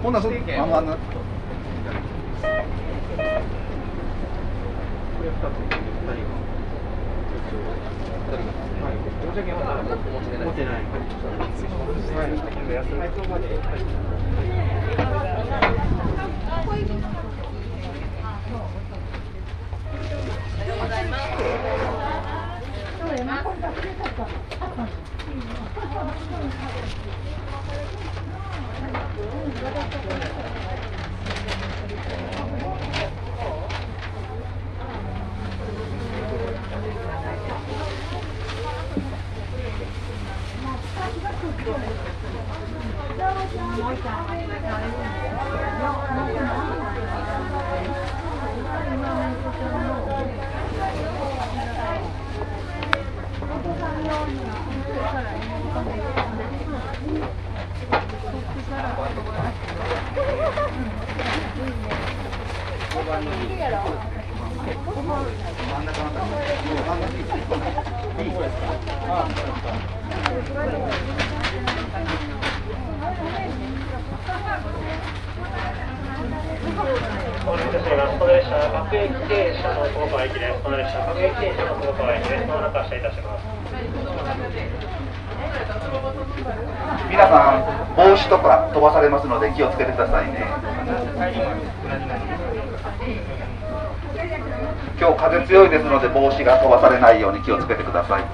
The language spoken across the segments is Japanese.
こんなそあの帽子が飛ばされないように気をつけてください。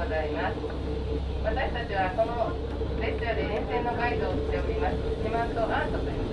ございま私たちはこの列車で沿線のガイドをしております。とアートという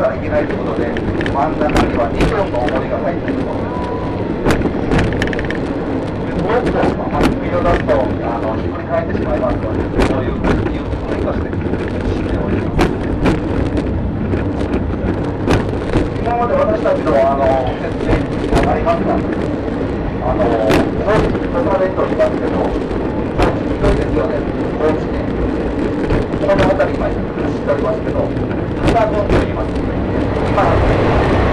てはいけないということで真ん中には2本の重りが入っていますで動くと、まあ、スピード出すとあのひっくり返ってしまいますのでそういうゆっくりとして進んでおります今まで私たちのあの説明にもがりましたあの、そういうことができてりますけど、ひどいですよね、高知県。この辺り今走っておりますけど、ハザードと言います、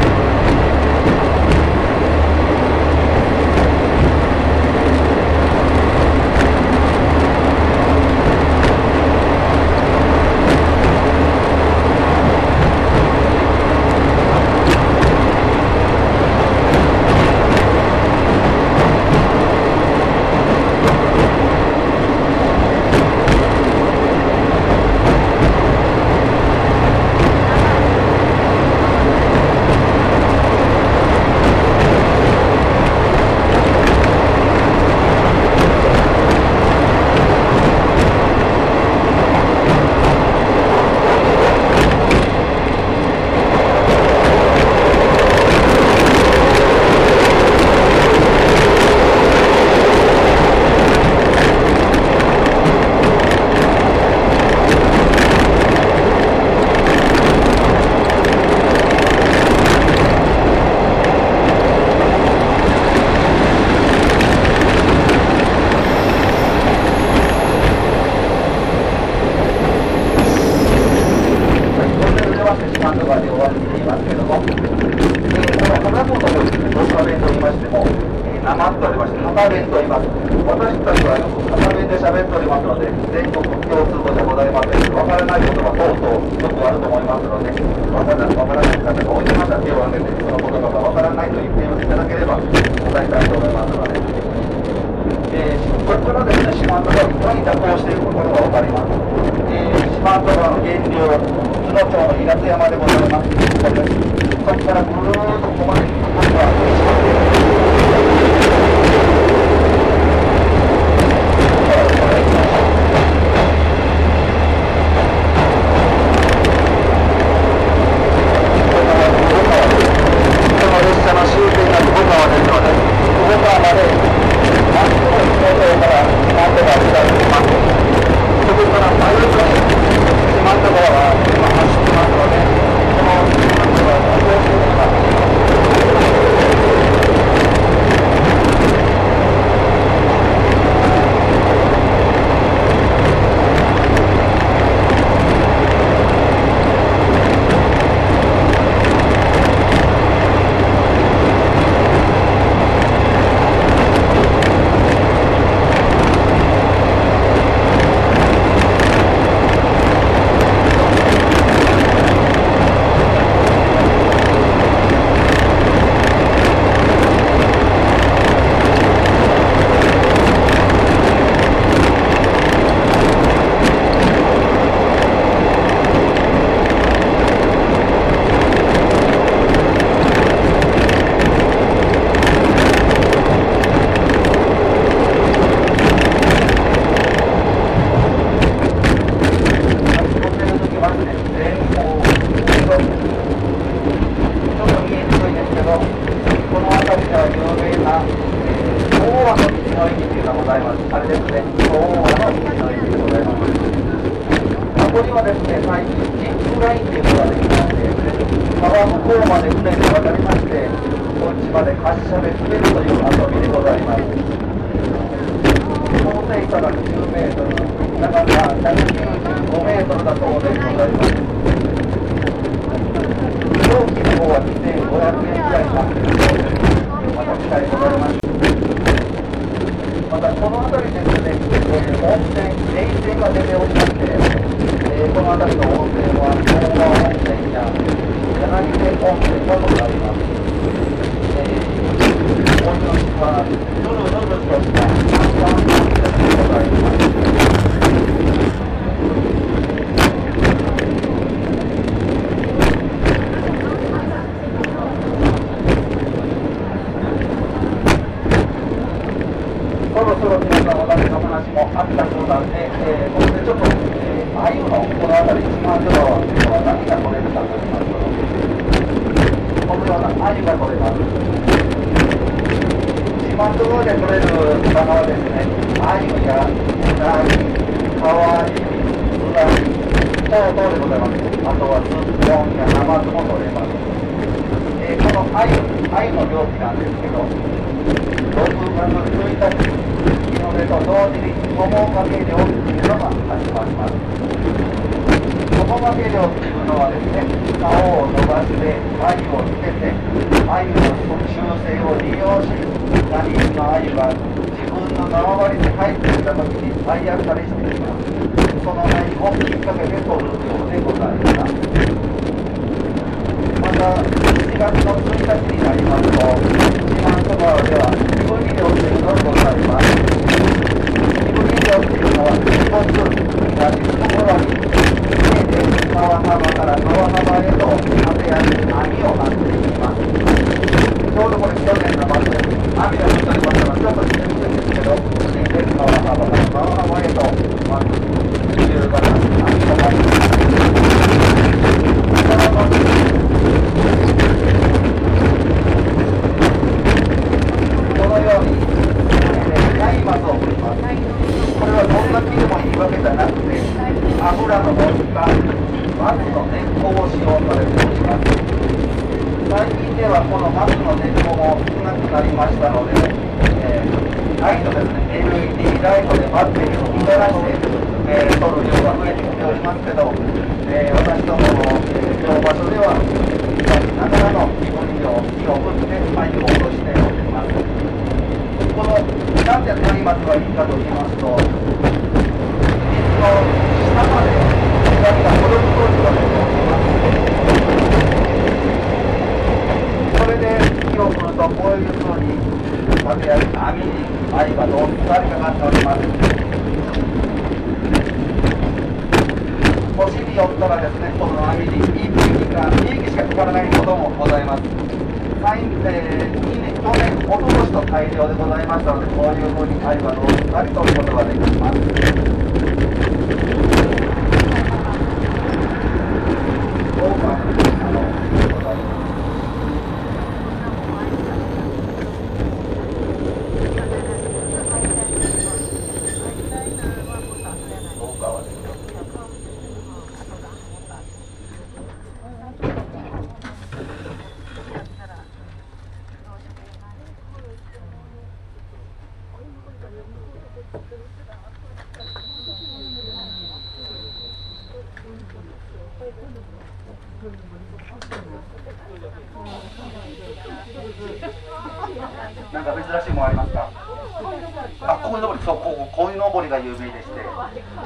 が有名でして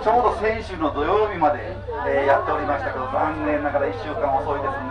ちょうど先週の土曜日まで、えー、やっておりましたけど残念ながら1週間遅いですね。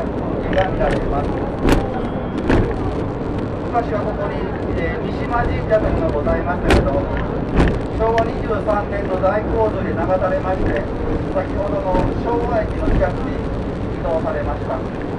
がます。はここに、えー、三島神社というのがございましたけど昭和23年の大洪水で流されまして先ほどの昭和駅の近くに移動されました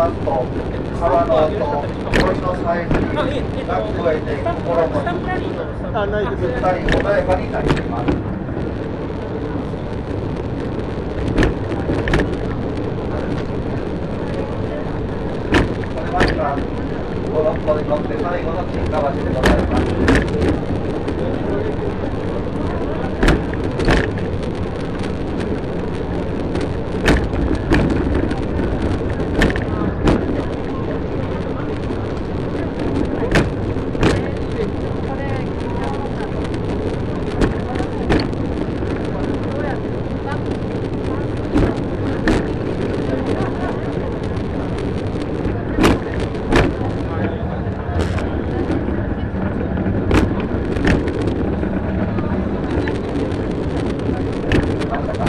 耳を澄ますと川の音、鳥のさえずり、鳴き声で心もゆったり穏やかになります。これまではこのこに乗って最後の新川橋でございます。ましたか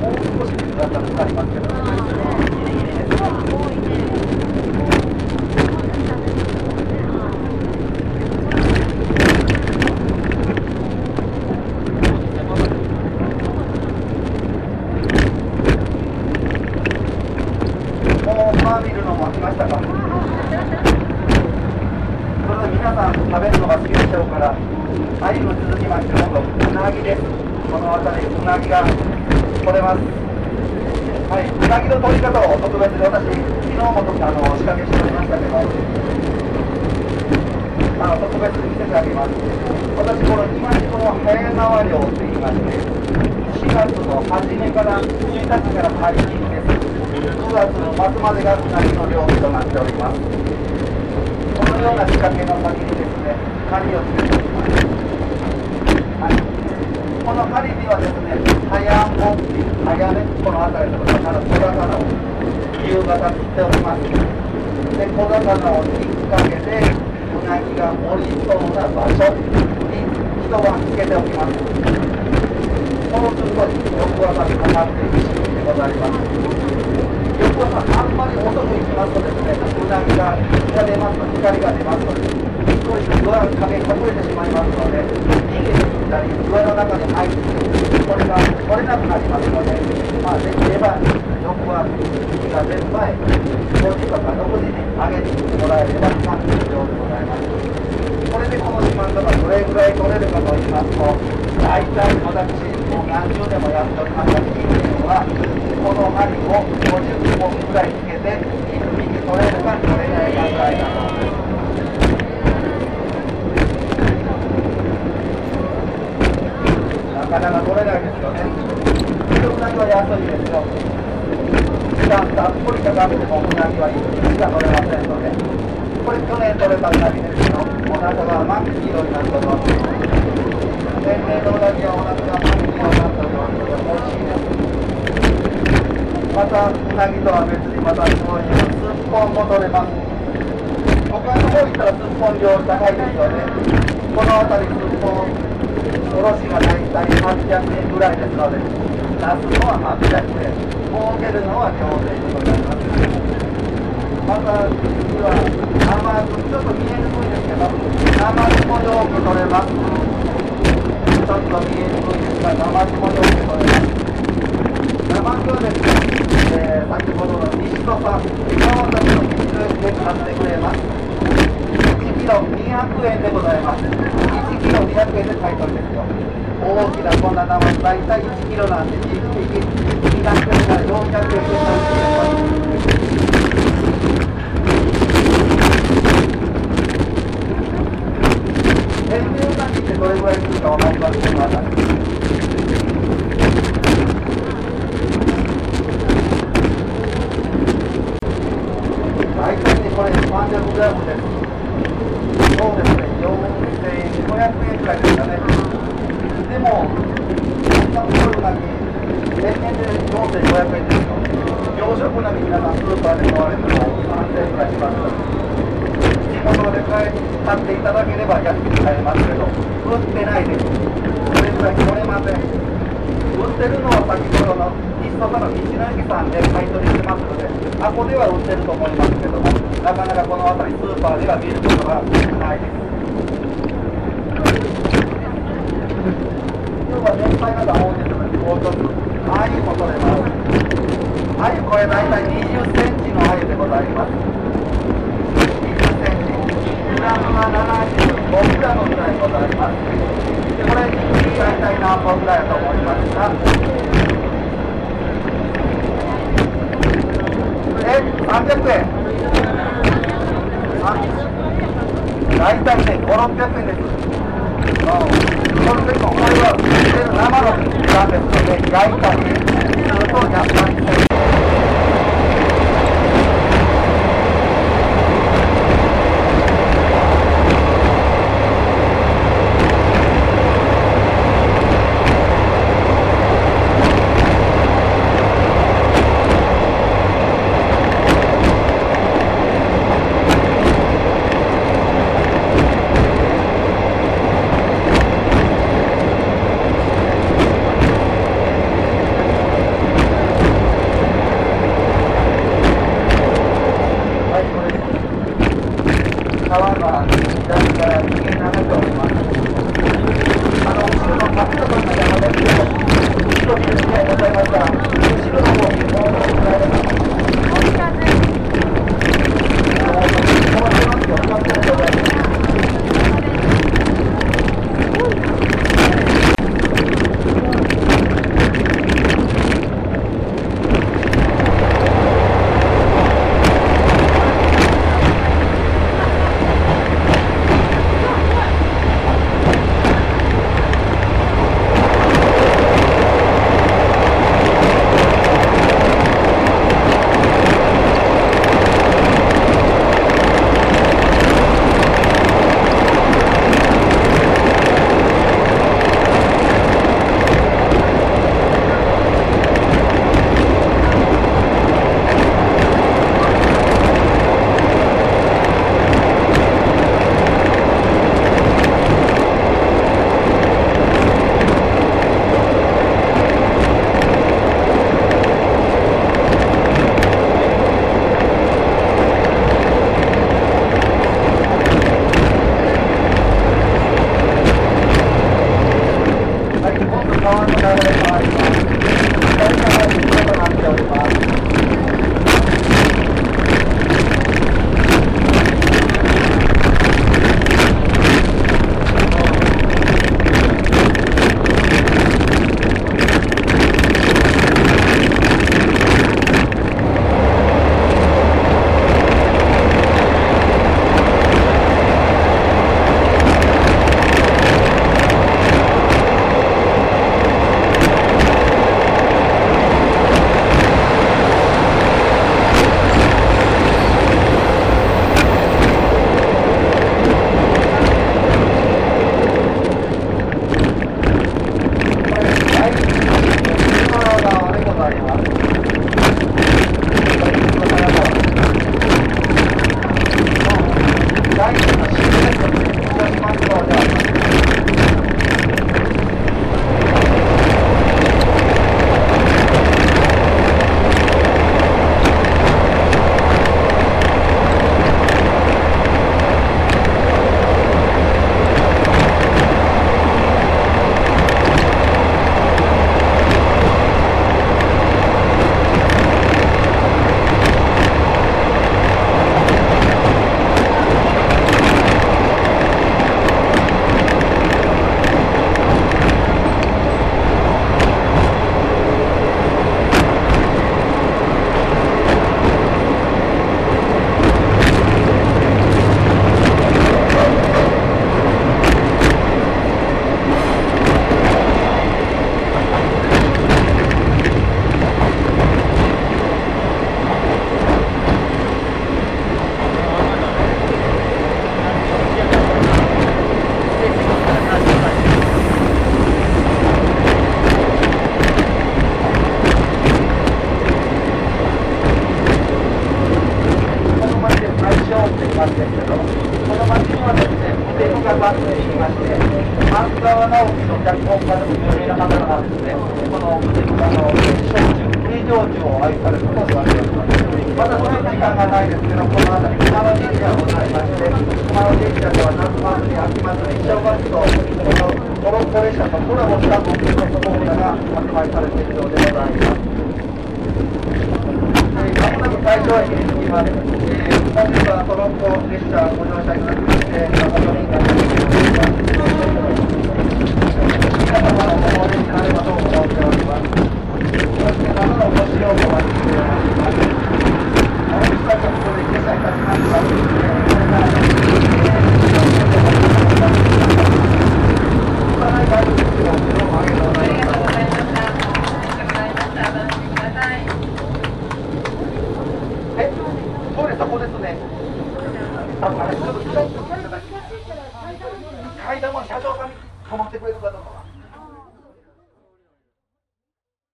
もう少しだったらかかりますけど、ギリギリです。もうパー見るのも飽きましたかそれで皆さん食べるのが好きでしょうから、アユの続きまして、今度、うなぎです。この辺り、うなぎが取れます。はい、うなぎの取り方を特別で私、昨日もとあの仕掛けしておりましたけど、あの特別に見せてあげます。私、この今地区の早縄漁って言いまして、4月の初めから1日から解禁です。9月の末までがうなぎの漁期となっております。このような仕掛けの先にですね、針をつけております。この針にはですね、早も早め、この辺りの魚、小魚を夕方釣っております。で、小魚を引っ掛けて、うなぎが盛りそうな場所に一晩つけておきます。そうすると、翌朝にかかっていく仕組みでございます。翌朝あんまり遅く行きますとですね、うなぎが日が出ますと光が出ますと少しドアの影隠れてしまいますので、逃げてったり、岩の中に入ってこれが取れなくなりますので、まあ、できれば翌朝日が出る前、5時とか6時に上げてもらえれば完了でございます。これでこの四万十がどれぐらい取れるかと言いますと、大体私、もう何十年もやっておりました金魚は、この針を50本ぐらいつけて、一匹取れるか取れないかぐらいだと思います。なかなか取れないですよね。うなぎは安いですよ。時間たっぷりかかってもうなぎは一匹しか取れませんので、これ去年取れたうなぎですけど、お腹が真っ黄色になっております。天然のうなぎはお腹が真っ黄色になっておりますので、美味しいです。また、うなぎとは別にまたそういすっぽんも取れます。他の方行ったらすっぽん量高いですよね。この辺りすっぽん、おろしが大体800円ぐらいですので、出すのは800円、儲けるのは当然でございます。また、次は生ちょっと見えにくいですけど、生つもよく取れます。ちょっと見えにくいですが、生つもよく取れます。生つはですね、えー先ほどの西戸さん、川崎の道の駅で買ってくれます。1キロ200円でございます。1キロ200円で買い取りですよ。大きなこんな生大体1キロなんで、1匹200円から400円で買い取ります。天然うなぎってどれぐらいするかわかりますか、私。大体ね、これ300グラムです。そうですね、4500円くらいですかね。でも、こんな太いうなぎ4500円です。よ洋食並み皆さんスーパーで買われても3000円ぐらいします地元で買買っていただければ安く買えますけど売ってないですそれぐらい取れません売ってるのは先ほどの日ソから道の駅さんで買い取りしてますのであこでは売ってると思いますけどもなかなかこの辺りスーパーでは見ることがないです。今日は年配方多いですので、もう一つ、あゆも取れます。あゆこれ大体20センチのあゆでございます。20センチ。グラムは75グラムぐらいございます。でこれ、大体何本ぐらいだと思いますか？え、300円あ大体ね、5、600円です。これでこれは生のなんですので焼いたりするとやっぱり川が左から右に流れておりますあの後ろの角度の中で後ろにございました後ろの方にもうございますあの、ここは手間がかかっております。